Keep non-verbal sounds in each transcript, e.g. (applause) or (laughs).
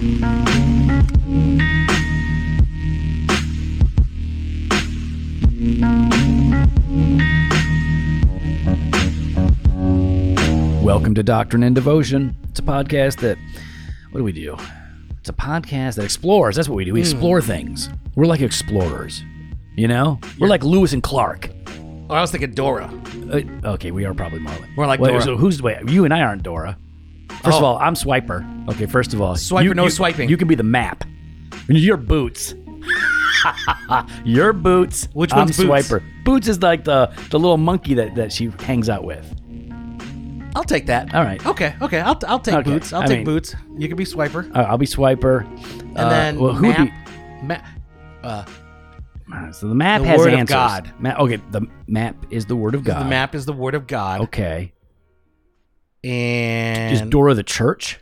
Welcome to Doctrine and Devotion. It's a podcast that, what do we do? It's a podcast that explores. That's what we do. We explore things. We're like explorers. You know? We're like Lewis and Clark. Oh, I was thinking Dora. Uh, okay, we are probably more like. We're like Dora. So who's wait? You and I aren't Dora. First of Oh. all, I'm Swiper. Okay, first of all, Swiper, you- no you- swiping. You can be the map. Your boots. (laughs) Your boots. Which I'm one's Boots? Swiper. Boots is like the the little monkey that, that she hangs out with. I'll take that. All right. Okay, okay. I'll, I'll take Okay, boots. I'll I take mean- boots. You can be swiper. Uh, I'll be Swiper. And Uh, then well, who would map. be? ma- uh, So the map The has Word of. God. Ma- okay, the map is the word of God. the map is the word of God. Okay. And Is Dora the church?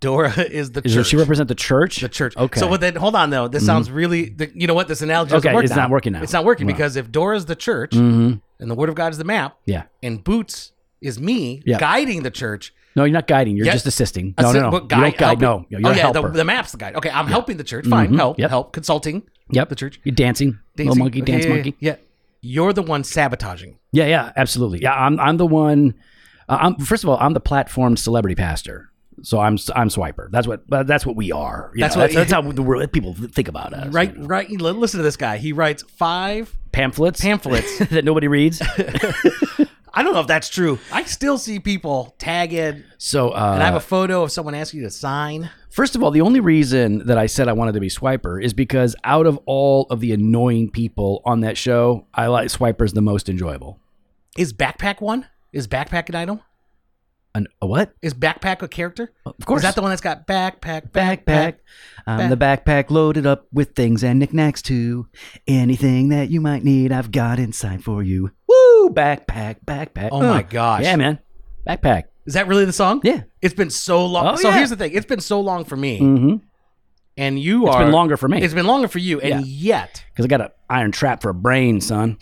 Dora (laughs) is the Is church. she represent the church? the church. Okay. So, but then hold on though. This sounds really. The, you know what? This analogy Okay, it's now. not working now. It's not working because if Dora is the church mm-hmm. and the word of God is the map, Yeah. and boots is me Yeah. guiding the church. No, you're not guiding. You're Yeah. just assisting. No, Assi- no, no. but guide- don't guide. helping. No, you're oh yeah, the, the map's the guide. Okay, I'm helping the church. Fine, Mhm. help, Yep. help, consulting. yep. the church. You're dancing. Little Dancing. monkey, Okay, dance yeah, yeah, monkey. Yeah, you're the one sabotaging. Yeah, yeah, absolutely. Yeah, I'm, I'm the one. Uh, I'm first of all, I'm the platform celebrity pastor. So I'm I'm Swiper. That's what that's what we are. That's what- that's, that's (laughs) how the world, people think about us. Right, you know. right. Listen to this guy. He writes five. Pamphlets. Pamphlets. (laughs) that nobody reads. (laughs) I don't know if that's true. I still see people tag in, So uh, and I have a photo of someone asking you to sign. First of all, the only reason that I said I wanted to be Swiper is because out of all of the annoying people on that show, I like Swiper's the most enjoyable. Is backpack one? Is backpack an item? An, a what? Is backpack a character? Of course. Is that the one that's got backpack? backpack. I'm the backpack loaded up with things and knickknacks too. Anything that you might need, I've got inside for you. Woo! Backpack, backpack. Oh my gosh. Yeah, man. Backpack. Is that really the song? Yeah. It's been so long. Oh, so yeah. here's the thing. It's been so long for me, Mm-hmm. and you It's are. been longer for me It's been longer for you, and yet because I got an iron trap for a brain, son.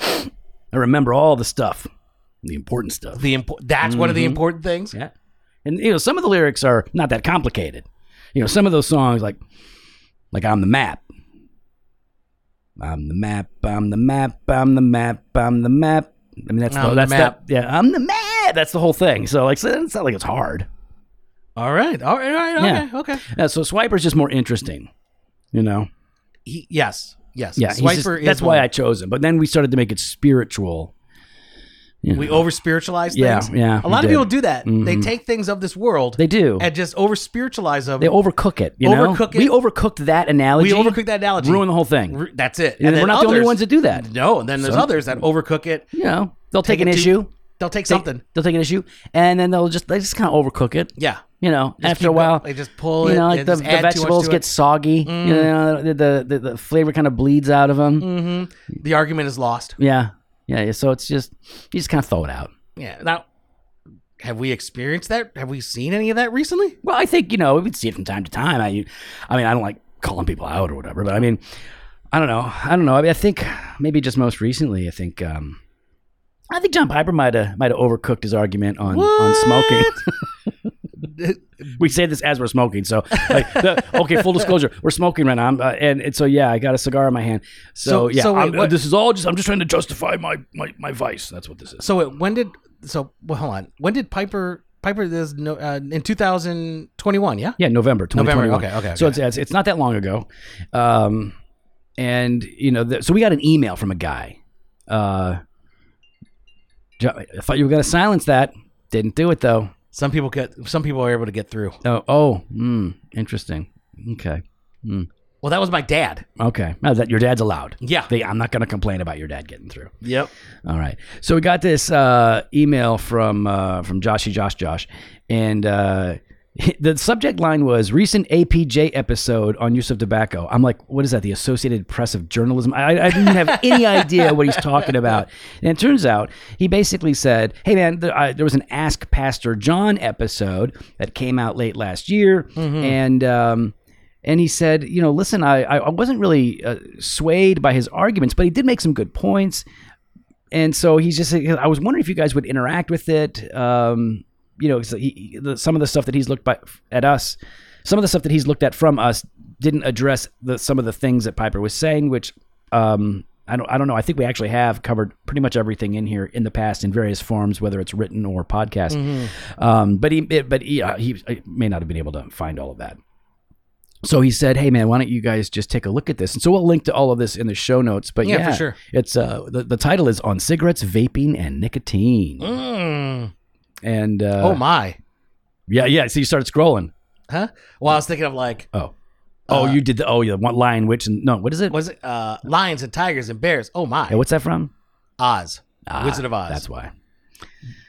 I remember all the stuff, the important stuff. the impo- that's one of the Mhm. important things. Yeah. And you know, some of the lyrics are not that complicated. You know, some of those songs like like I'm the map. I'm the map, I'm the map, I'm the map, I'm the map. I mean that's I'm the, the that's map. that yeah, I'm the map. That's the whole thing. So like so it's not like it's hard. All right, all right, all right. Okay, Yeah. okay. Yeah, so Swiper's just more interesting. You know? He, yes, yes. Yeah. Swiper just- is that's why. I chose him. But then we started to make it spiritual. You we know. over spiritualize Yeah, things. yeah, yeah. A lot of did. people do that. They Mhm. take things of this world they do. and just over spiritualize them. They overcook it, you know? Overcook We it. overcooked that analogy. we overcook that analogy. ruin the whole thing. That's it. And then we're not the only ones that do that. No, and then there's So- others that overcook it. You know, they'll take, Take an issue. They'll take something. They'll take an issue, and then they'll just they just kind of overcook it. Yeah. You know, Just after a while, go- they just pull you it. know, like the, the add too much vegetables get it. soggy. Mm. You know, the, the the the flavor kind of bleeds out of them. Mhm. The argument is lost. Yeah, yeah. yeah, So it's just you just kind of throw it out. Yeah. Now, have we experienced that? Have we seen any of that recently? Well, I think you know we see it from time to time. I, I mean, I don't like calling people out or whatever, but I mean, I don't know. I don't know. I mean, I think maybe just most recently, I think, um, I think John Piper might have might have overcooked his argument on on smoking. (laughs) we say this as we're smoking, so like, (laughs) the, okay. Full disclosure, we're smoking right now, I'm, uh, and, and so yeah, I got a cigar in my hand. So, So- yeah, so wait, what- this is all just I'm just trying to justify my my, my vice. That's what this is. So it, when did so well, hold on? When did Piper Piper this no uh, in 2021? Yeah. Yeah, November 2021. November, okay, okay, So okay. it's, it's it's not that long ago, um, and you know, the, so we got an email from a guy. Uh, I thought you were gonna silence that. Didn't do it though. Some people get some people are able to get through. Oh, oh, mm, interesting. Okay, Well, that was my dad. okay. Now that your dad's allowed. Yeah. They, I'm not gonna complain about your dad getting through. Yep. All right. So we got this uh, email from uh, from Joshy Josh Josh, and uh, (laughs) the subject line was recent APJ episode on use of tobacco. I'm like, what is that? The Associated Press of Journalism? I, I didn't have (laughs) any idea what he's talking about. And it turns out he basically said, "Hey man, there, I, there was an Ask Pastor John episode that came out late last year, and." Um, and he said, you know, listen, I, I wasn't really uh, swayed by his arguments, but he did make some good points and so he's just i was wondering if you guys would interact with it um you know, he, the, some of the stuff that he's looked by, at us some of the stuff that he's looked at from us didn't address the, some of the things that Piper was saying, which um, I don't I don't know. I think we actually have covered pretty much everything in here in the past in various forms, whether it's written or podcast. Um, but he but he, uh, he may not have been able to find all of that. So he said, "Hey man, why don't you guys just take a look at this?" And so we'll link to all of this in the show notes. But Yeah, yeah, for sure. It's uh the, the title is on cigarettes, vaping, and nicotine. Mm. And uh, oh my, yeah, yeah. So you started scrolling. huh? Well, I was thinking of like, Oh, oh, Uh, you did the oh yeah, one lion, witch, and no, what is it? was it uh, lions and tigers and bears? Oh my, Yeah, what's that from? Oz, Ah, Wizard of Oz. That's why.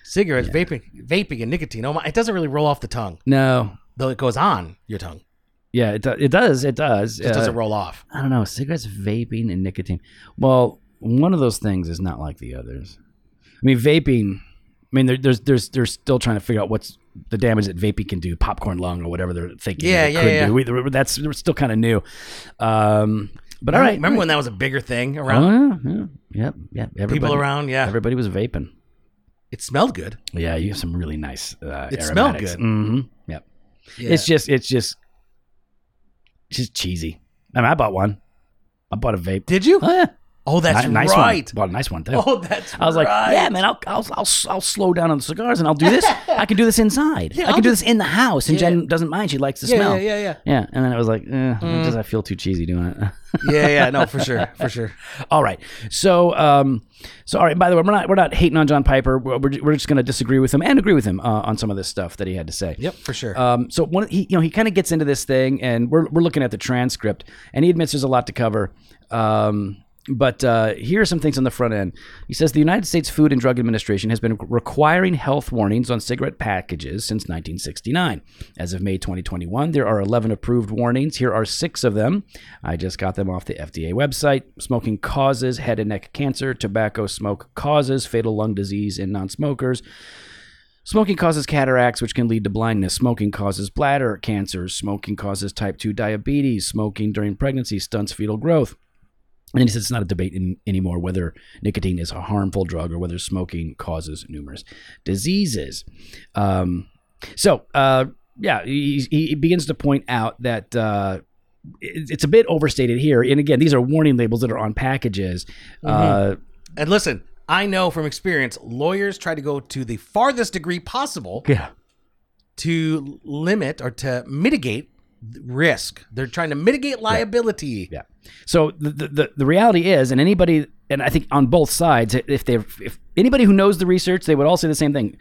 cigarettes, vaping, vaping, and nicotine. Oh my, it doesn't really roll off the tongue, No, though it goes on your tongue. yeah, it do- it does, it does. It Uh, doesn't roll off. I don't know. Cigarettes, vaping, and nicotine. Well, one of those things is not like the others. I mean, vaping. I mean, there's there's they're still trying to figure out what's the damage that vaping can do, popcorn lung or whatever they're thinking. Yeah, it yeah, could yeah. We, that's we're still kind of new. Um, but all right, remember when that was a bigger thing around? Oh, yeah, yeah, yeah. Everybody, People around, yeah. Everybody was vaping. It smelled good. Yeah, you have some really nice. Uh, It smelled good. Mm-hmm. Yep. Yeah. It's just it's just just cheesy. I mean, I bought one. I bought a vape. Did you? Oh yeah, Oh, that's Ni- nice right. one. Bought a nice one too. Oh, that's I was like, yeah, man, I'll, I'll, I'll, I'll slow down on the cigars and I'll do this. (laughs) I can do this inside. Yeah, I can I'll do this in the house. And Yeah. Jen doesn't mind. She likes the smell. yeah, yeah, Yeah, Yeah, and then it was like, eh, Mm. just I feel too cheesy doing it. (laughs) yeah, yeah. No, for sure, for sure. (laughs) all right, so um, so all right. By the way, we're not we're not hating on John Piper. We're we're just going to disagree with him and agree with him uh, on some of this stuff that he had to say. Yep, for sure. Um, so one, he, you know, he kind of gets into this thing, and we're we're looking at the transcript, and he admits there's a lot to cover. Um, but uh, here are some things on the front end. He says the United States Food and Drug Administration has been requiring health warnings on cigarette packages since 1969. As of May 2021, there are 11 approved warnings. Here are six of them. I just got them off the FDA website. Smoking causes head and neck cancer. Tobacco smoke causes fatal lung disease in non-smokers. Smoking causes cataracts, which can lead to blindness. Smoking causes bladder cancer. Smoking causes type 2 diabetes. Smoking during pregnancy stunts fetal growth. And he says it's not a debate in, anymore whether nicotine is a harmful drug or whether smoking causes numerous diseases. Um, so, uh, yeah, he, he begins to point out that uh, it- it's a bit overstated here. And again, these are warning labels that are on packages. Uh, and listen, I know from experience, lawyers try to go to the farthest degree possible yeah. to limit or to mitigate risk. They're trying to mitigate liability. Yeah. So the, the the reality is, and anybody, and I think on both sides, if they if anybody who knows the research, they would all say the same thing: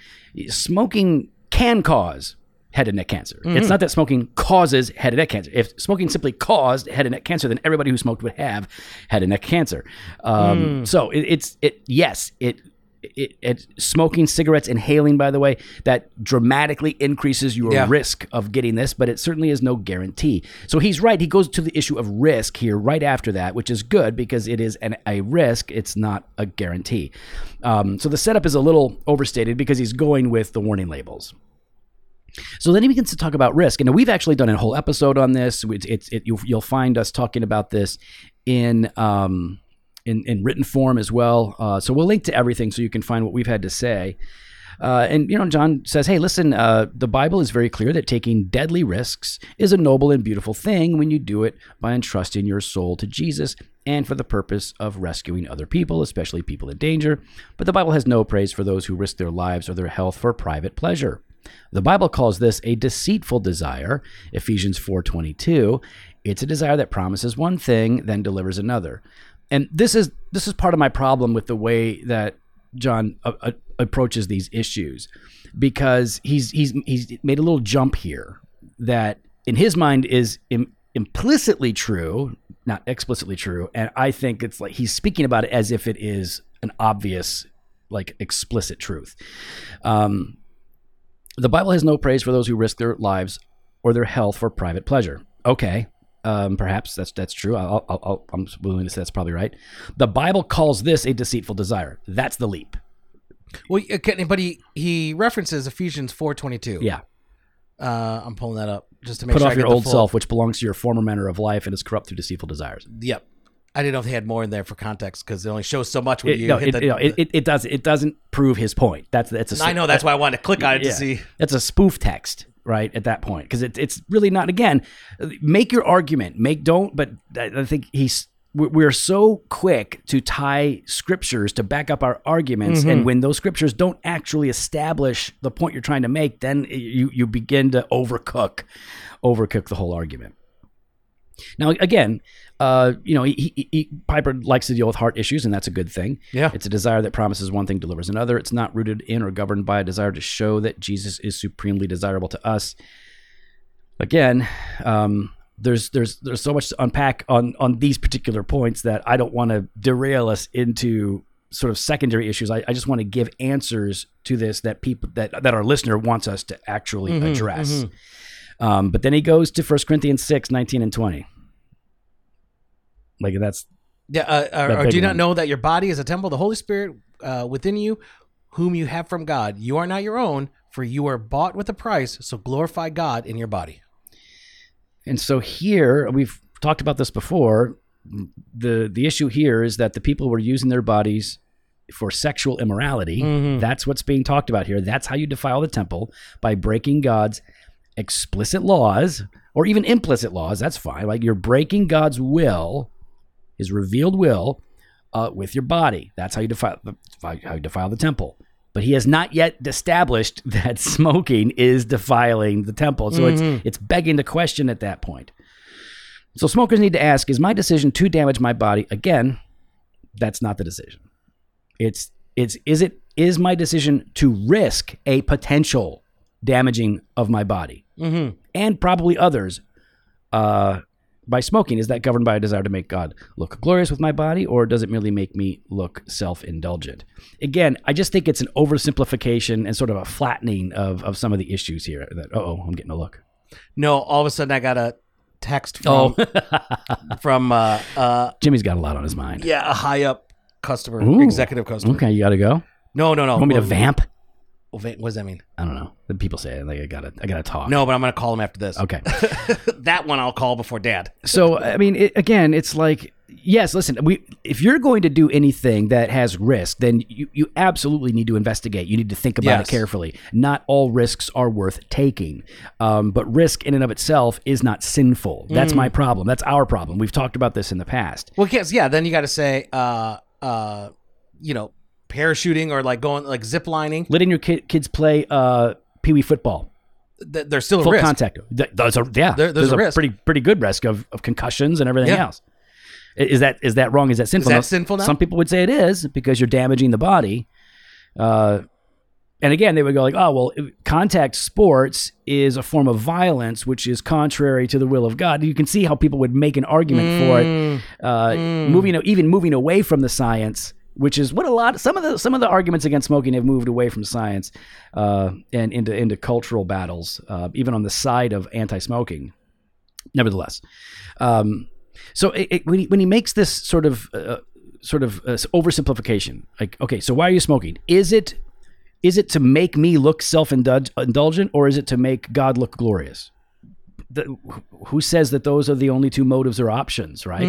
smoking can cause head and neck cancer. It's not that smoking causes head and neck cancer. If smoking simply caused head and neck cancer, then everybody who smoked would have head and neck cancer. Um, So it, it's it yes it. It, it smoking cigarettes inhaling by the way that dramatically increases your Yeah. risk of getting this but it certainly is no guarantee. So he's right. He goes to the issue of risk here right after that which is good because it is an, a risk. It's not a guarantee. Um, so the setup is a little overstated because he's going with the warning labels. So then he begins to talk about risk, and we've actually done a whole episode on this. It's, it's it, you'll, you'll find us talking about this in um, in, in written form as well. Uh, so we'll link to everything so you can find what we've had to say. Uh, and you know, John says, "Hey, listen. Uh, the Bible is very clear that taking deadly risks is a noble and beautiful thing when you do it by entrusting your soul to Jesus and for the purpose of rescuing other people, especially people in danger. But the Bible has no praise for those who risk their lives or their health for private pleasure." The Bible calls this a deceitful desire, Ephesians 4:22. It's a desire that promises one thing then delivers another. And this is this is part of my problem with the way that John uh, uh, approaches these issues because he's he's he's made a little jump here that in his mind is Im- implicitly true, not explicitly true, and I think it's like he's speaking about it as if it is an obvious like explicit truth. Um, the Bible has no praise for those who risk their lives or their health for private pleasure. Okay, um, perhaps that's that's true. I'll, I'll, I'm willing to say that's probably right. The Bible calls this a deceitful desire. That's the leap. Well, okay, but he he references Ephesians four twenty two. Yeah. Uh, I'm pulling that up just to make sure. Put sure off I your old full- self, which belongs to your former manner of life and is corrupt through deceitful desires. Yep. I didn't know if they had more in there for context because it only shows so much when It, you no, hit it, the. it, it, does it doesn't prove his point. That's that's a I know that's why I wanted to click on it yeah. to see. That's a proof text, right at that point because it, it's really not again make your argument make don't but i I think he's we- we're so quick to tie scriptures to back up our arguments and mm-hmm. when those scriptures don't actually establish the point you're trying to make then you you begin to overcook overcook the whole argument now again uh, you know he, he, he, piper likes to deal with heart issues and that's a good thing Yeah. it's a desire that promises one thing, delivers another. It's not rooted in or governed by a desire to show that Jesus is supremely desirable to us. Again, um, there's there's there's so much to unpack on on these particular points that I don't want to derail us into sort of secondary issues. I, I just want to give answers to this that people that that our listener wants us to actually address. Um, but then he goes to 1 Corinthians 6, 19 and 20. Like that's Yeah, uh, or, or do you not know that your body is a temple of the Holy Spirit uh, within you, whom you have from God? You are not your own, for you are bought with a price. So glorify God in your body. And so here we've talked about this before. The the issue here is that the people were using their bodies for sexual immorality. Mhm. That's what's being talked about here. That's how you defile the temple by breaking God's explicit laws or even implicit laws. That's fine. Like you're breaking God's will, His revealed will, uh, with your body. That's how you defile how you defile the temple. But he has not yet established (laughs) that smoking is defiling the temple. So it's it's begging the question at that point. So smokers need to ask: Is my decision to damage my body? Again, that's not the decision. It's it's is it is my decision to risk a potential damaging of my body Mm-hmm. and probably others uh, by smoking? Is that governed by a desire to make God look glorious with my body, or does it merely make me look self indulgent? Again, I just think it's an oversimplification and sort of a flattening of, of some of the issues here. That oh, I'm getting a look. No, all of a sudden I got a text from (laughs) from uh, uh, Jimmy's got a lot on his mind. yeah a high up customer, Ooh. executive customer. Okay, you got to go. No, no, no. You Want me to vamp? What does that mean? I don't know. The people say it. Like I gotta, I gotta talk. No, but I'm gonna call him after this. Okay. (laughs) that one I'll call before Dad. so I mean, it, again, it's like yes. Listen, we if you're going to do anything that has risk, then you you absolutely need to investigate. You need to think about Yes. it carefully. Not all risks are worth taking, um, but risk in and of itself is not sinful. That's my problem. That's our problem. We've talked about this in the past. Well, yes, yeah. Then you got to say, uh, uh, you know, parachuting or like going like zip lining. Letting your ki- kids play uh, pee wee football. Th- there's still a full risk. contact. Th- There's a yeah. There- there's a risk. pretty pretty good risk of, of concussions and everything Yeah. else. Is that is that wrong? Is that sinful? that Now, sinful now? Some people would say it is because you're damaging the body. Uh, and again, they would go like, "Oh, well, contact sports is a form of violence, which is contrary to the will of God." You can see how people would make an argument for it, uh, moving even moving away from the science, which is what a lot some of the some of the arguments against smoking have moved away from science uh, and into into cultural battles, uh, even on the side of anti-smoking. Nevertheless, um, so it, it, when he when he makes this sort of uh, sort of uh, oversimplification, like okay, so why are you smoking? Is it is it to make me look self indulgent, or is it to make God look glorious? The, who says that those are the only two motives or options, right?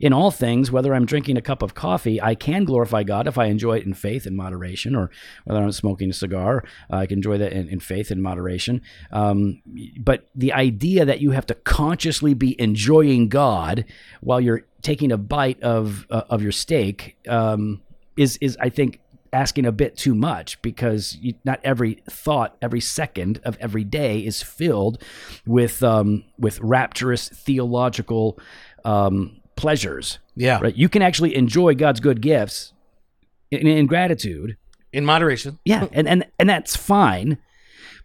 In all things, whether I'm drinking a cup of coffee, I can glorify God if I enjoy it in faith and moderation, or whether I'm smoking a cigar, I can enjoy that in, in faith and moderation. Um, but the idea that you have to consciously be enjoying God while you're taking a bite of uh, of your steak um, is is I think asking a bit too much because you, not every thought, every second of every day is filled with um, with rapturous theological um, pleasures. Yeah, Right? You can actually enjoy God's good gifts in, in gratitude. in moderation. Yeah, and and and that's fine.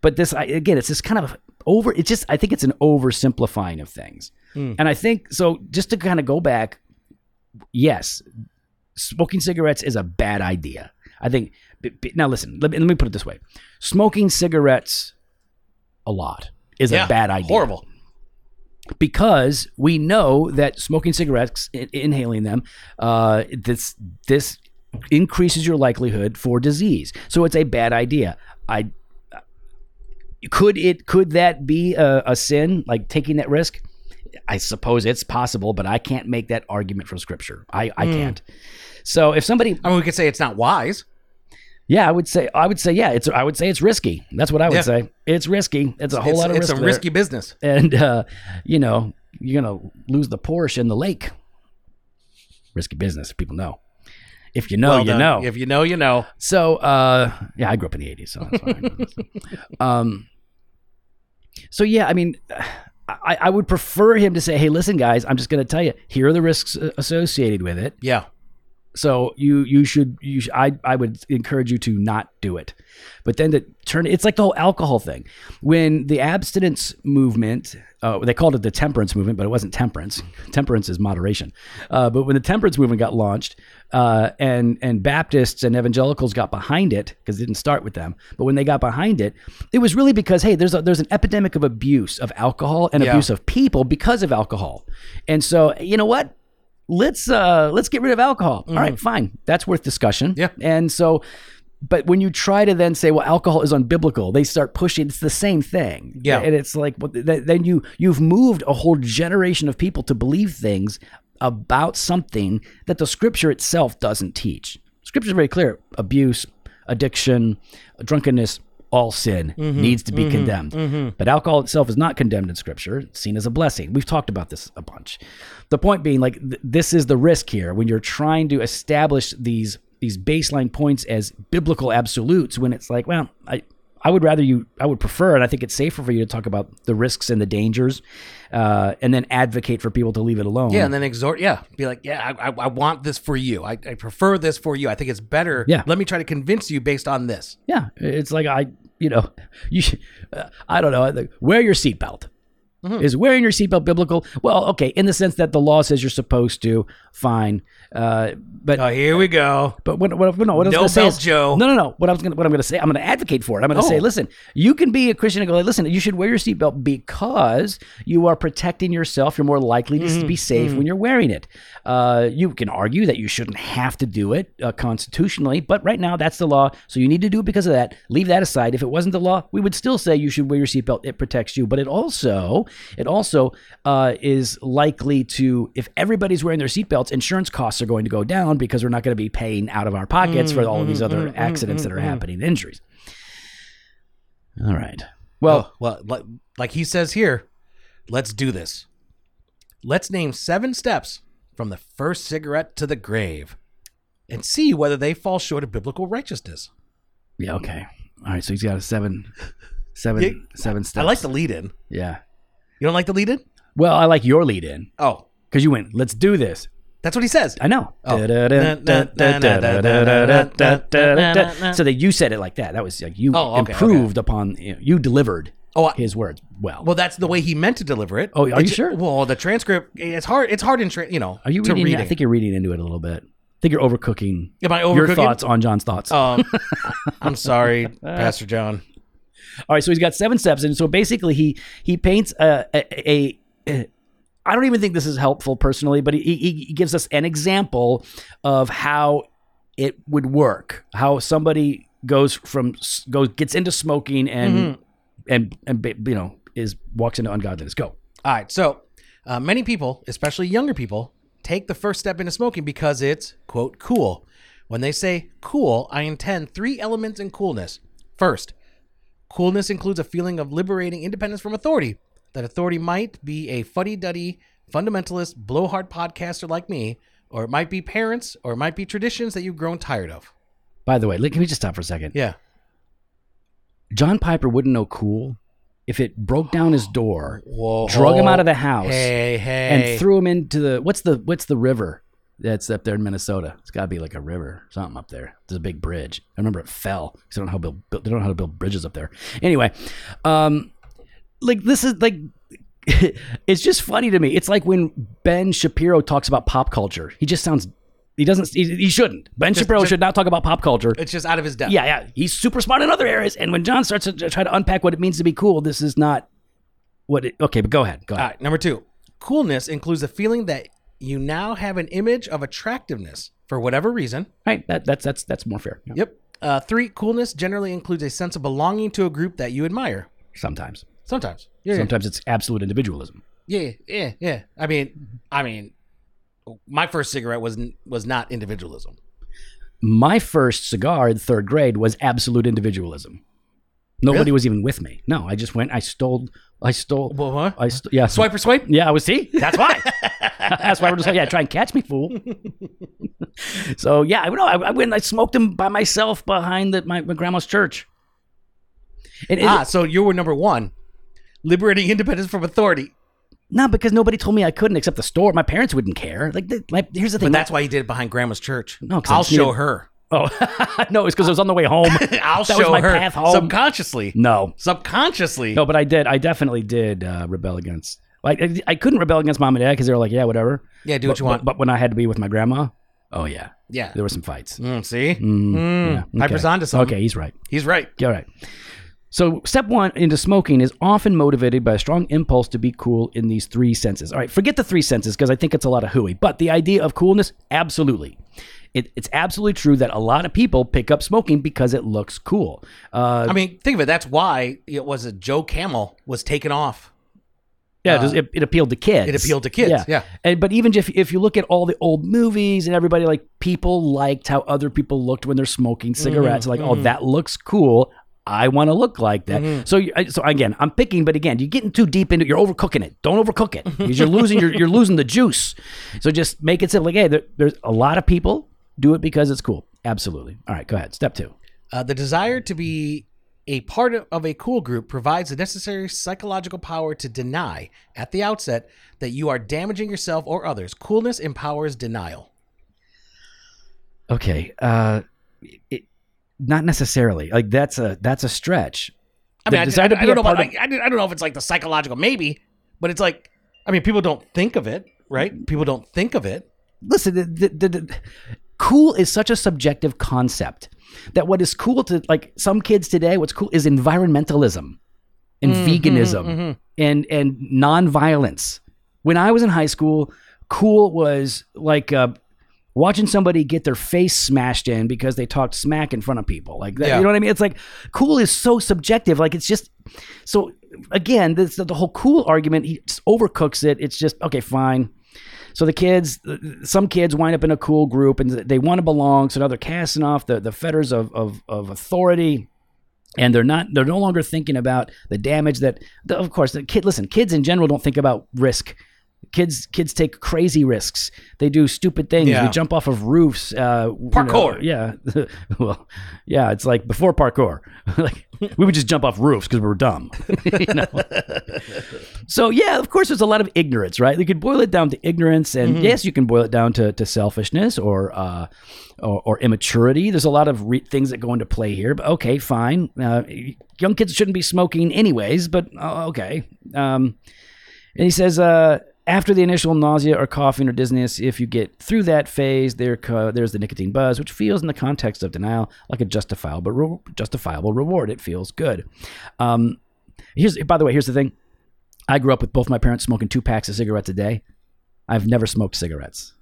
But this I, again, it's this kind of over. It's just I think it's an oversimplifying of things, and I think so. Just to kind of go back, yes, smoking cigarettes is a bad idea. I think. Now listen, let me, let me put it this way: smoking cigarettes a lot is Yeah, a bad idea Horrible. because we know that smoking cigarettes, in- inhaling them, uh, this this increases your likelihood for disease. So it's a bad idea. I could it could that be a, a sin like taking that risk? I suppose it's possible, but I can't make that argument from scripture. I, I can't. So if somebody I mean, we could say it's not wise. Yeah, I would say I would say yeah, it's I would say it's risky. That's what I would Yeah. say. It's risky. It's a whole it's, lot of it's risk a there. risky business. and uh, you know you're gonna lose the Porsche in the lake. Risky business. People know. If you know, Well you done. know. If you know, you know. So uh, yeah, I grew up in the '80s, so that's fine. (laughs) um, so yeah, I mean, I, I would prefer him to say, "Hey, listen, guys, I'm just going to tell you. Here are the risks associated with it. Yeah. So you you should you sh- I I would encourage you to not do it. But then to turn it's like the whole alcohol thing. When the abstinence movement, uh, they called it the temperance movement, but it wasn't temperance. Temperance is moderation. Uh, but when the temperance movement got launched, uh, and and Baptists and evangelicals got behind it because it didn't start with them, but when they got behind it, it was really because hey, there's a, there's an epidemic of abuse of alcohol and Yeah. abuse of people because of alcohol, and so you know what? Let's uh let's get rid of alcohol. All right fine. That's worth discussion. Yeah. and so but when you try to then say well alcohol is unbiblical they start pushing it's the same thing. Yeah. and it's like well, th- then you you've moved a whole generation of people to believe things about something that the scripture itself doesn't teach. Scripture is very clear. Abuse addiction drunkenness all sin mm-hmm. needs to be mm-hmm. condemned. Mm-hmm. But alcohol itself is not condemned in scripture. It's seen as a blessing. We've talked about this a bunch. The point being like th- this is the risk here when you're trying to establish these these baseline points as biblical absolutes when it's like well i I would rather you, I would prefer, and I think it's safer for you to talk about the risks and the dangers, uh, and then advocate for people to leave it alone. Yeah, and then exhort. Yeah, be like, yeah, I, I, I want this for you. I, I prefer this for you. I think it's better. Yeah. Let me try to convince you based on this. Yeah, it's like I, you know, (laughs) you, should, uh, I don't know, wear your seatbelt. Is wearing your seatbelt biblical? Well, okay, in the sense that the law says you're supposed to. Fine, uh, but Oh, here we go. But what, what, no, what I was No to say belt is, Joe. No, no, no. What I was going, what I'm going to say, I'm going to advocate for it. I'm going to say, Oh. listen, you can be a Christian and go, listen, you should wear your seatbelt because you are protecting yourself. You're more likely to Mm-hmm. be safe when you're wearing it. Uh, you can argue that you shouldn't have to do it uh, constitutionally, but right now that's the law, so you need to do it because of that. Leave that aside. If it wasn't the law, we would still say you should wear your seatbelt. It protects you, but it also, it also uh, is likely to, if everybody's wearing their seatbelts, insurance costs are going to go down because we're not going to be paying out of our pockets for all of these mm, other mm, mm, accidents that are happening, injuries. All right. Well, Oh, well, like, like he says here, let's do this. Let's name seven steps from the first cigarette to the grave and see whether they fall short of biblical righteousness. yeah, okay. All right. So he's got a seven, seven, Yeah, seven steps. I like the lead in. Yeah. You don't like the lead in? Well, I like your lead in Oh, because you went, let's do this. that's what he says. I know. Oh. So that you said it like that. That was like you Oh, okay, improved upon, you, know, you delivered Oh, I- his words well. Well, that's the way he meant to deliver it. Oh, are you It's- sure? Well, the transcript it's hard. It's hard in tra- you know. Are you to reading? I think you're reading into it a little bit. I think you're overcooking Am I your thoughts on John's thoughts. Um, (laughs) I'm sorry, (laughs) Pastor John. All right, so he's got seven steps, and so basically he he paints a a. a, a I don't even think this is helpful personally, but he, he, gives us an example of how it would work. How somebody goes from goes gets into smoking and and and you know is walks into ungodliness. Go. All right, so uh, many people, especially younger people, take the first step into smoking because it's quote cool. When they say cool, I intend three elements in coolness. First, coolness includes a feeling of liberating independence from authority. That authority might be a fuddy-duddy, fundamentalist, blowhard podcaster like me, or it might be parents, or it might be traditions that you've grown tired of. By the way, can we just stop for a second? Yeah. John Piper wouldn't know cool if it broke down his door, Whoa. drug him out of the house, Hey, hey. and threw him into the what's the what's the river that's up there in Minnesota? It's got to be like a river, something up there. There's a big bridge. I remember it fell because I don't know how build, build they don't know how to build bridges up there. Anyway, um, like this is like. (laughs) it's just funny to me. It's like when Ben Shapiro talks about pop culture. He just sounds. He doesn't. He, he shouldn't. Ben Shapiro just- should not talk about pop culture. it's just out of his depth. Yeah, yeah. He's super smart in other areas. And when John starts to try to unpack what it means to be cool, this is not what it. Okay, but go ahead. Go ahead. right, number two. Coolness includes a feeling that you now have an image of attractiveness for whatever reason. Right. That, that's that's that's more fair. Yeah. Yep. Uh, three, coolness generally includes a sense of belonging to a group that you admire. Sometimes. Sometimes. Yeah. Sometimes it's absolute individualism. Yeah. Yeah. Yeah. I mean, I mean, my first cigarette was was not individualism. my first cigar in third grade was absolute individualism. Nobody Really? was even with me. No, I just went. I stole. I stole. Well, what? I st- yeah. Swipe or swipe? Yeah, I was see. That's why. (laughs) That's why we're just like, yeah, try and catch me, fool. (laughs) so yeah, I know. I, I went. I smoked them by myself behind the, my, my grandma's church. And it, Ah, so you were number one, liberating independence from authority. not because nobody told me I couldn't, except the store. My parents wouldn't care. Like, they, like here's the thing. But that's why you did it behind grandma's church. No, I'll show her. Oh (laughs) no, it's because I was on the way home. (laughs) I'll That show was my her path home. subconsciously. no, Subconsciously. no, but I did. I definitely did uh, rebel against. Like, I, I couldn't rebel against mom and dad because they were like, yeah, whatever. Yeah, do what But- you want. But, but when I had to be with my grandma, oh yeah, yeah. there were some fights. Mm, see? Mm, Mm, yeah, Piper's okay. onto something. Okay, he's right. He's right. All right. So, step one into smoking is often motivated by a strong impulse to be cool in these three senses. All right, forget the three senses because I think it's a lot of hooey. But the idea of coolness, absolutely. It, it's absolutely true that a lot of people pick up smoking because it looks cool. Uh, I mean, think of it. That's why it was a Joe Camel was taken off. yeah, it, it, it appealed to kids. It appealed to kids. Yeah. And, but even if, if you look at all the old movies and everybody, like people liked how other people looked when they're smoking Mm-hmm. cigarettes. Like, oh, that looks cool. I want to look like that. Mm-hmm. So, so again, I'm picking, but again, you're getting too deep into. You're overcooking it. Don't overcook it because you're losing. You're, you're losing the juice. So just make it simple. Like, hey, there, there's a lot of people do it because it's cool. Absolutely. All right, go ahead. Step two. Uh, the desire to be a part of, of a cool group provides the necessary psychological power to deny at the outset that you are damaging yourself or others. Coolness empowers denial. Okay. Uh, it, not necessarily. Like that's a that's a stretch. I mean, I, I, I don't know. About, of- I, I don't know if it's like the psychological, maybe, but it's like, I mean, people don't think of it, right? People don't think of it. listen, the, the, the, the- cool is such a subjective concept that what is cool to like some kids today, what's cool is environmentalism and veganism and and nonviolence. When I was in high school, cool was like uh, watching somebody get their face smashed in because they talked smack in front of people. Like that, Yeah. you know what I mean? It's like cool is so subjective. Like it's just so again, this, the whole cool argument. He just overcooks it. It's just okay, fine. So the kids, some kids wind up in a cool group and they want to belong. So now they're casting off the, the fetters of, of, of authority and they're not, they're no longer thinking about the damage that, the, of course, the kid, listen, kids in general don't think about risk. Kids, kids take crazy risks. They do stupid things. Yeah. They jump off of roofs. Uh, you know, Parkour. yeah. (laughs) well, yeah. It's like before parkour. (laughs) like we would just jump off roofs because we were dumb. (laughs) So yeah, of course, there's a lot of ignorance, right? You could boil it down to ignorance, and Mm-hmm. yes, you can boil it down to, to selfishness or, uh, or or immaturity. There's a lot of re- things that go into play here. But okay, fine. Uh, young kids shouldn't be smoking anyways. But uh, okay. Um, and he says, uh, after the initial nausea or coughing or dizziness, if you get through that phase, there there's the nicotine buzz, which feels in the context of denial like a justifiable re- justifiable reward. It feels good. Um, here's by the way, here's the thing. I grew up with both my parents smoking two packs of cigarettes a day. I've never smoked cigarettes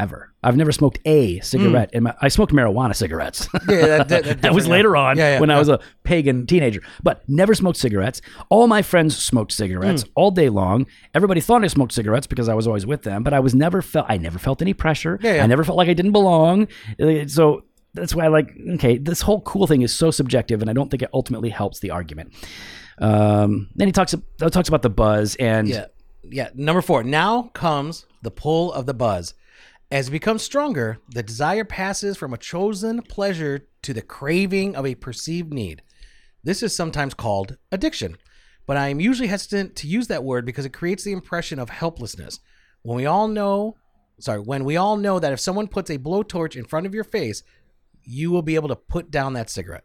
ever. I've never smoked a cigarette. In my, I smoked marijuana cigarettes. Yeah, that, that, that (laughs) was later on Yeah, yeah, when I was a pagan teenager, but never smoked cigarettes. All my friends smoked cigarettes Hmm. all day long. Everybody thought I smoked cigarettes because I was always with them, but I was never felt I never felt any pressure. Yeah, yeah. I never felt like I didn't belong. Uh, So that's why I like okay, this whole cool thing is so subjective and I don't think it ultimately helps the argument. Um, then he talks talks about the buzz and Yeah. Yeah. Number four. Now comes the pull of the buzz. As it becomes stronger, the desire passes from a chosen pleasure to the craving of a perceived need. This is sometimes called addiction, but I am usually hesitant to use that word because it creates the impression of helplessness. When we all know, sorry, when we all know that if someone puts a blowtorch in front of your face, you will be able to put down that cigarette.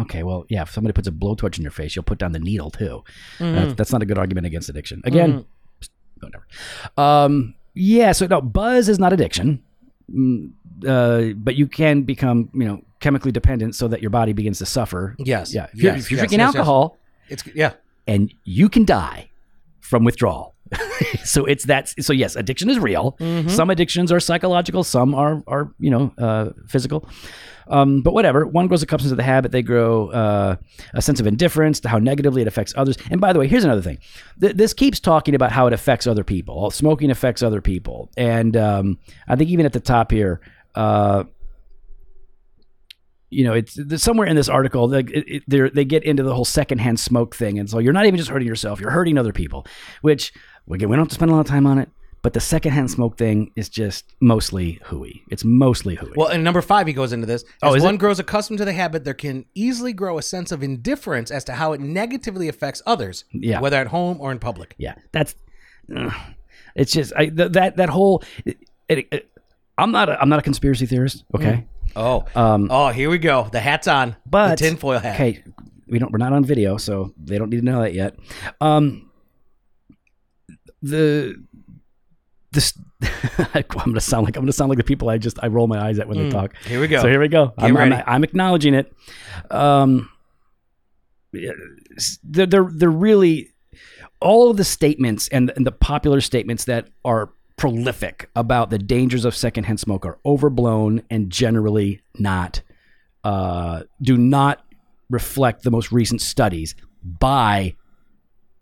Okay, well, yeah, if somebody puts a blowtorch in your face, you'll put down the needle too. Mm-hmm. That's, that's not a good argument against addiction. Again, whatever. Um, yeah, so no, buzz is not addiction, Mm, uh, but you can become, you know, chemically dependent so that your body begins to suffer. Yes. Yeah, if you're, Yes, if you're yes, drinking yes, yes. alcohol, It's yeah. and you can die from withdrawal. (laughs) so it's that. So yes, addiction is real. Mm-hmm. Some addictions are psychological. Some are are you know uh, physical. Um, but whatever. One grows accustomed to the habit. They grow uh, a sense of indifference to how negatively it affects others. And by the way, here's another thing. Th- this keeps talking about how it affects other people. Smoking affects other people. And um, I think even at the top here. Uh, you know, it's somewhere in this article like it, it, they're- they get into the whole secondhand smoke thing, and so you're not even just hurting yourself; you're hurting other people. Which we don't have to spend a lot of time on it. But the secondhand smoke thing is just mostly hooey. It's mostly hooey. Well, in number five, he goes into this. As Oh, one it? grows accustomed to the habit, there can easily grow a sense of indifference as to how it negatively affects others, Yeah. whether at home or in public. yeah, that's it's just I, th- that that whole. It, it, I'm not a, I'm not a conspiracy theorist. Okay, Oh, Um, oh, here we go. The hat's on. but the tinfoil hat. Okay, we don't. We're not on video, so they don't need to know that yet. Um, the this. (laughs) I'm gonna sound like I'm gonna sound like the people I just I roll my eyes at when they talk. Here we go. So here we go. I'm, I'm. I'm acknowledging it. Um, they're, they're they're really all of the statements and, and the popular statements that are prolific about the dangers of secondhand smoke are overblown and generally not uh, do not reflect the most recent studies by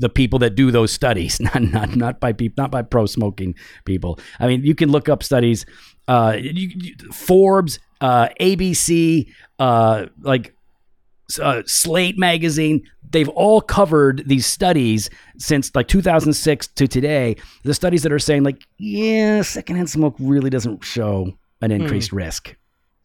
the people that do those studies, (laughs) not not not by people, not by pro smoking people. I mean, you can look up studies. Uh, you, you- Forbes, uh, ABC, uh, like uh, Slate magazine. They've all covered these studies since like 2006 to today. The studies that are saying like, yeah, secondhand smoke really doesn't show an increased risk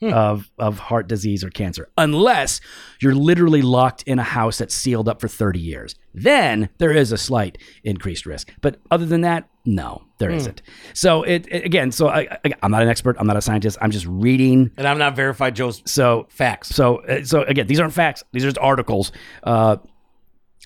of of heart disease or cancer unless you're literally locked in a house that's sealed up for 30 years. Then there is a slight increased risk. But other than that, no, there not So it, it- again, so I, I'm not an expert, I'm not a scientist. I'm just reading And I'm not verified Joe's so facts. so uh, so again, these aren't facts. These are just articles. Uh,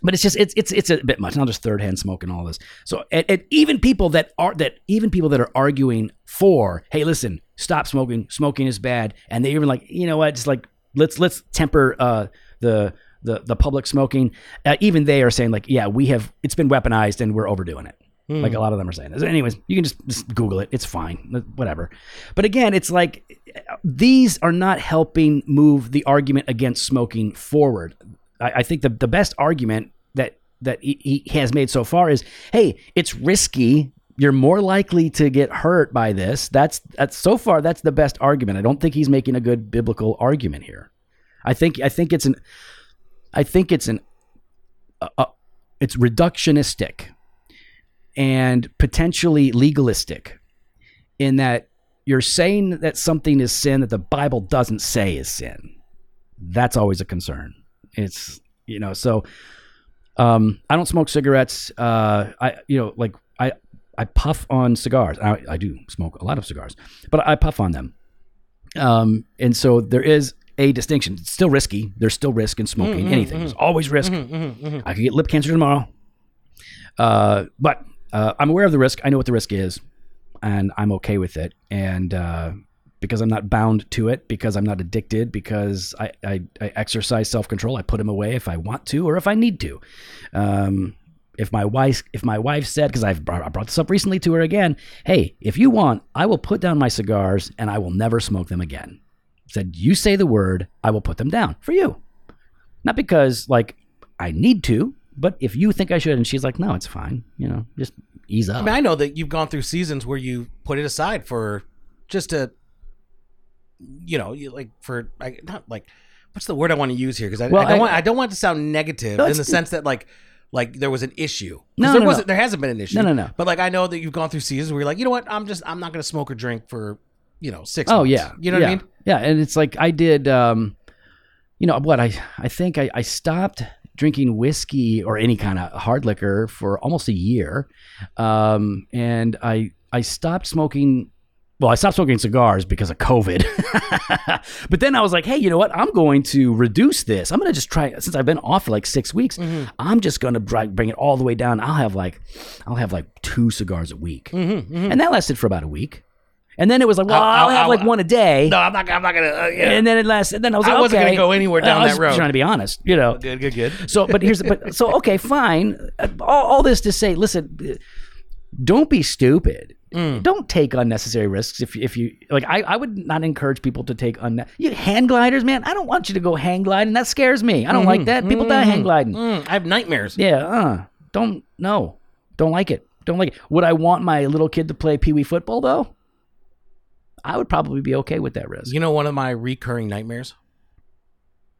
but it's just it's it's it's a bit much. Not just third hand smoke and all this. So and, and even people that are that even people that are arguing for, hey, listen, stop smoking. Smoking is bad, and they even like you know what, just like let's let's temper uh, the the the public smoking. Uh, even they are saying like, yeah, we have it's been weaponized and we're overdoing it. Like a lot of them are saying this. Anyways, you can just, just Google it. It's fine. Whatever. But again, it's like these are not helping move the argument against smoking forward. I, I think the, the best argument that that he, he has made so far is, hey, it's risky. You're more likely to get hurt by this. That's that's so far that's the best argument. I don't think he's making a good biblical argument here. I think I think it's an I think it's an uh, uh, it's reductionistic and potentially legalistic in that you're saying that something is sin that the Bible doesn't say is sin. That's always a concern. It's you know so um, I don't smoke cigarettes. Uh, I you know like I I puff on cigars. I, I do smoke a lot of cigars, but I puff on them. Um, and so there is a distinction. It's still risky. There's still risk in smoking anything. There's always risk. I could get lip cancer tomorrow. Uh, but uh, I'm aware of the risk. I know what the risk is, and I'm okay with it. And uh, because I'm not bound to it, because I'm not addicted, because I, I, I exercise self control, I put them away if I want to or if I need to. Um, if my wife, if my wife said, because I've brought, I brought this up recently to her again, hey, if you want, I will put down my cigars and I will never smoke them again. Said, you say the word, I will put them down for you. Not because like I need to, but if you think I should, and she's like, no, it's fine. You know, just ease up. I mean, I know that you've gone through seasons where you put it aside for just to, you know, you like for I not like what's the word I want to use here because I, Well, I don't I- want I don't want it to sound negative No, in the sense that like like there was an issue. No, there no, wasn't. no. There hasn't been an issue. No, no, no. But like I know that you've gone through seasons where you're like, you know what, I'm just I'm not going to smoke or drink for you know six. Oh months. yeah, you know yeah. what I mean. Yeah, and it's like I did. Um, you know what? I I think I, I stopped drinking whiskey or any kind of hard liquor for almost a year, um, and I I stopped smoking. Well, I stopped smoking cigars because of COVID. (laughs) but then I was like, hey, you know what? I'm going to reduce this. I'm going to just try since I've been off for like six weeks. Mm-hmm. I'm just going to bring it all the way down. I'll have like, I'll have like two cigars a week, and that lasted for about a week. And then it was like, well, Ow, I'll ow, have ow, like one a day. No, I'm not. I'm not gonna. Uh, yeah. And then it lasted. And then I was like, I wasn't okay. gonna go anywhere down I was that road. Trying to be honest, you know. good, good, good. So, but here's but so okay, fine. Uh, All, all this to say, listen, uh, don't be stupid. Mm. Don't take unnecessary risks. If if you like, I, I would not encourage people to take unne- you hang gliders, man. I don't want you to go hang gliding. That scares me. I don't like that. People die hang gliding. Mm, I have nightmares. Yeah, uh, don't no, don't like it. Don't like it. Would I want my little kid to play pee wee football though? I would probably be okay with that risk. You know, one of my recurring nightmares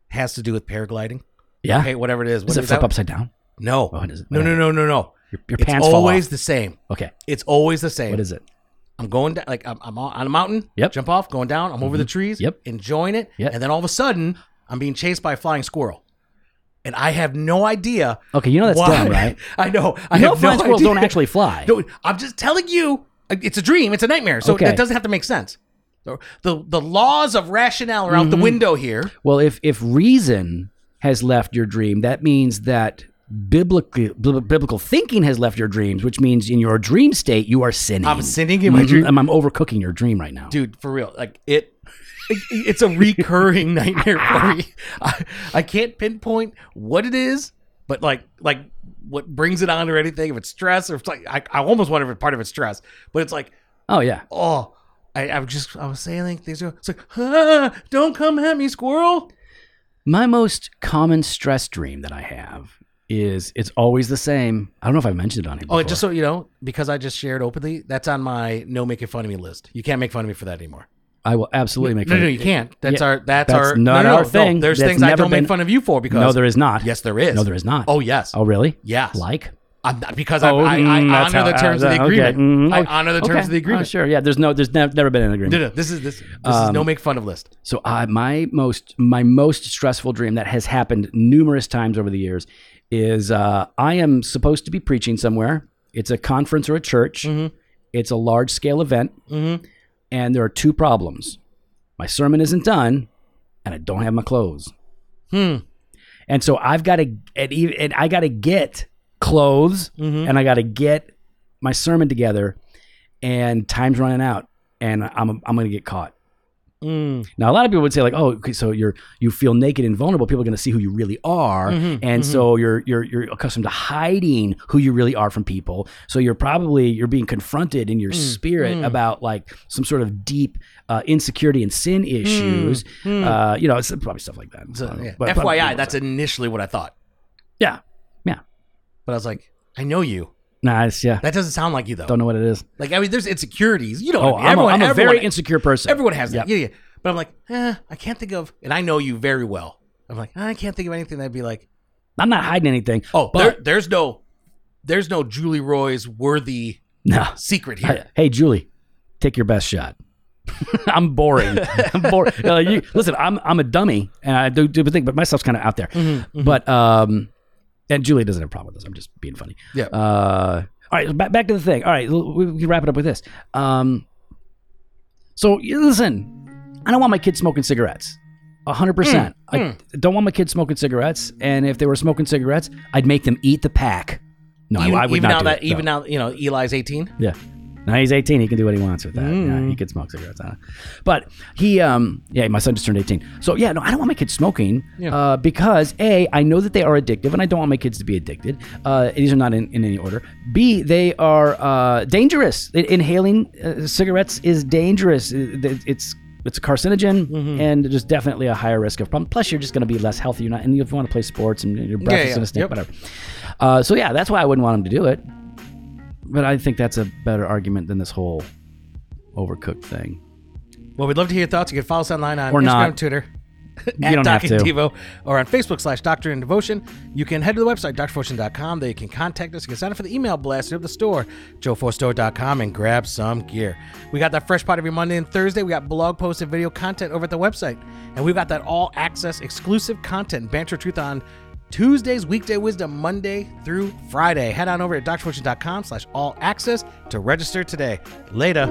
has to do with paragliding. Yeah. Okay, whatever it is. What Does it is flip that? upside down? No. Is it? No, no, no, no, no. Your, your It's pants fall always off. the same. Okay. It's always the same. What is it? I'm going down, like I'm, I'm on a mountain. Yep. Mm-hmm. Jump off, going down. I'm over the trees. Yep. Enjoying it. Yep. And then all of a sudden, I'm being chased by a flying squirrel, and I have no idea. Okay, you know that's why. dumb, right? (laughs) I know. I You know have flying no squirrels idea. don't actually fly. No, I'm just telling you, it's a dream. It's a nightmare. So Okay. it doesn't have to make sense. So the the laws of rationale are out Mm-hmm. the window here. Well, if if reason has left your dream, that means that biblical biblical thinking has left your dreams, which means in your dream state you are sinning. I'm sinning in my Mhm. dream. I'm, I'm overcooking your dream right now. dude for real like it it's a recurring (laughs) nightmare for me I, I can't pinpoint what it is but like like what brings it on or anything if it's stress or if it's like I, I almost wonder if it's part of it's stress but it's like Oh yeah. oh I, I was just I was saying like things are it's like ah, don't come at me squirrel My most common stress dream that I have is it's always the same. I don't know if I mentioned it on here. oh Before. and just so you know because I just shared openly that's on my no making fun of me list you can't make fun of me for that anymore I will absolutely make no fun no of you can't that's Yeah, our that's, that's our not no, no, our no, thing. there's That's things I never don't been- make fun of you for because No, there is not. yes there is No, there is not. oh yes Oh really? yes Like? I'm not, because Oh, I, I, mm, I honor how- the terms uh, of the okay, agreement. mhm, I honor the terms okay. of the agreement. Oh, sure. Yeah. There's no. There's nev- never been an agreement. No, no, this is this. This is Um, no make fun of list. So uh, my most my most stressful dream that has happened numerous times over the years is uh, I am supposed to be preaching somewhere. It's a conference or a church. Mhm. It's a large scale event, Mm-hmm. And there are two problems. My sermon isn't done, and I don't have my clothes. Hmm. And so I've got to and, and I got to get clothes, Mhm. and I got to get my sermon together, and time's running out, and I'm I'm going to get caught. Mm. Now, a lot of people would say like, "Oh, okay, so you're you feel naked and vulnerable. People are going to see who you really are, Mhm, and so you're you're you're accustomed to hiding who you really are from people. So you're probably you're being confronted in your spirit mm. about like some sort of deep uh, insecurity and sin issues. mm. Uh, you know, it's probably stuff like that. So, yeah. but- FYI, but- that's initially what I thought, yeah, yeah. but I was like, I know you. Nah, it's yeah. That doesn't sound like you though. Don't know what it is. Like I mean, there's insecurities. You know, Oh, I mean. I'm, a, everyone, I'm a everyone, very insecure person. everyone has that. Yep. Yeah, yeah. But I'm like, eh, I can't think of, and I know you very well. I'm like, I can't think of anything that'd be like, I'm not hiding anything. oh, but there, there's no, there's no Julie Roys worthy no. secret here. Hey, hey, Julie, take your best shot. (laughs) I'm boring. (laughs) I'm boring. Uh, you, listen, I'm I'm a dummy, and I do do think, but my stuff's kind of out there. Mm-hmm, But um, and Julie doesn't have a problem with this. I'm just being funny. Yeah. Uh, all right, back back to the thing. All right, we can wrap it up with this. Um, so listen, I don't want my kids smoking cigarettes. A hundred percent. Mm, I don't want my kids smoking cigarettes. And if they were smoking cigarettes, I'd make them eat the pack. No, even, I, I would even not now do that even no. now you know Eli's 18. Yeah. Now he's 18. He can do what he wants with that. Yeah, Mm. he can smoke cigarettes. I. But he, um, yeah, my son just turned 18. So yeah, no, I don't want my kids smoking Yeah. uh, because A, I know that they are addictive and I don't want my kids to be addicted. Uh, these are not in, in any order. B, they are uh, dangerous. Inhaling uh, cigarettes is dangerous. It- it's it's a carcinogen Mm-hmm. and there's definitely a higher risk of problem. Plus, you're just going to be less healthy. You're not, and if you want to play sports and your breath Yeah, is yeah. going to stink, Yep. whatever. Uh, so yeah, that's why I wouldn't want them to do it. But I think that's a better argument than this whole overcooked thing. Well, we'd love to hear your thoughts. You can follow us online on Or Instagram, not. Twitter, (laughs) at don't have Doc to. Devo, or on Facebook slash Doctrine and Devotion. You can head to the website, drdevotion.com. There you can contact us. You can sign up for the email blast at the store, joe4store.com, and grab some gear. We got that fresh pot every Monday and Thursday. We got blog posts and video content over at the website. And we've got that all access exclusive content, Banter Truth on Tuesdays, Weekday Wisdom, Monday through Friday. Head on over to drfortune.com slash all access to register today. Later.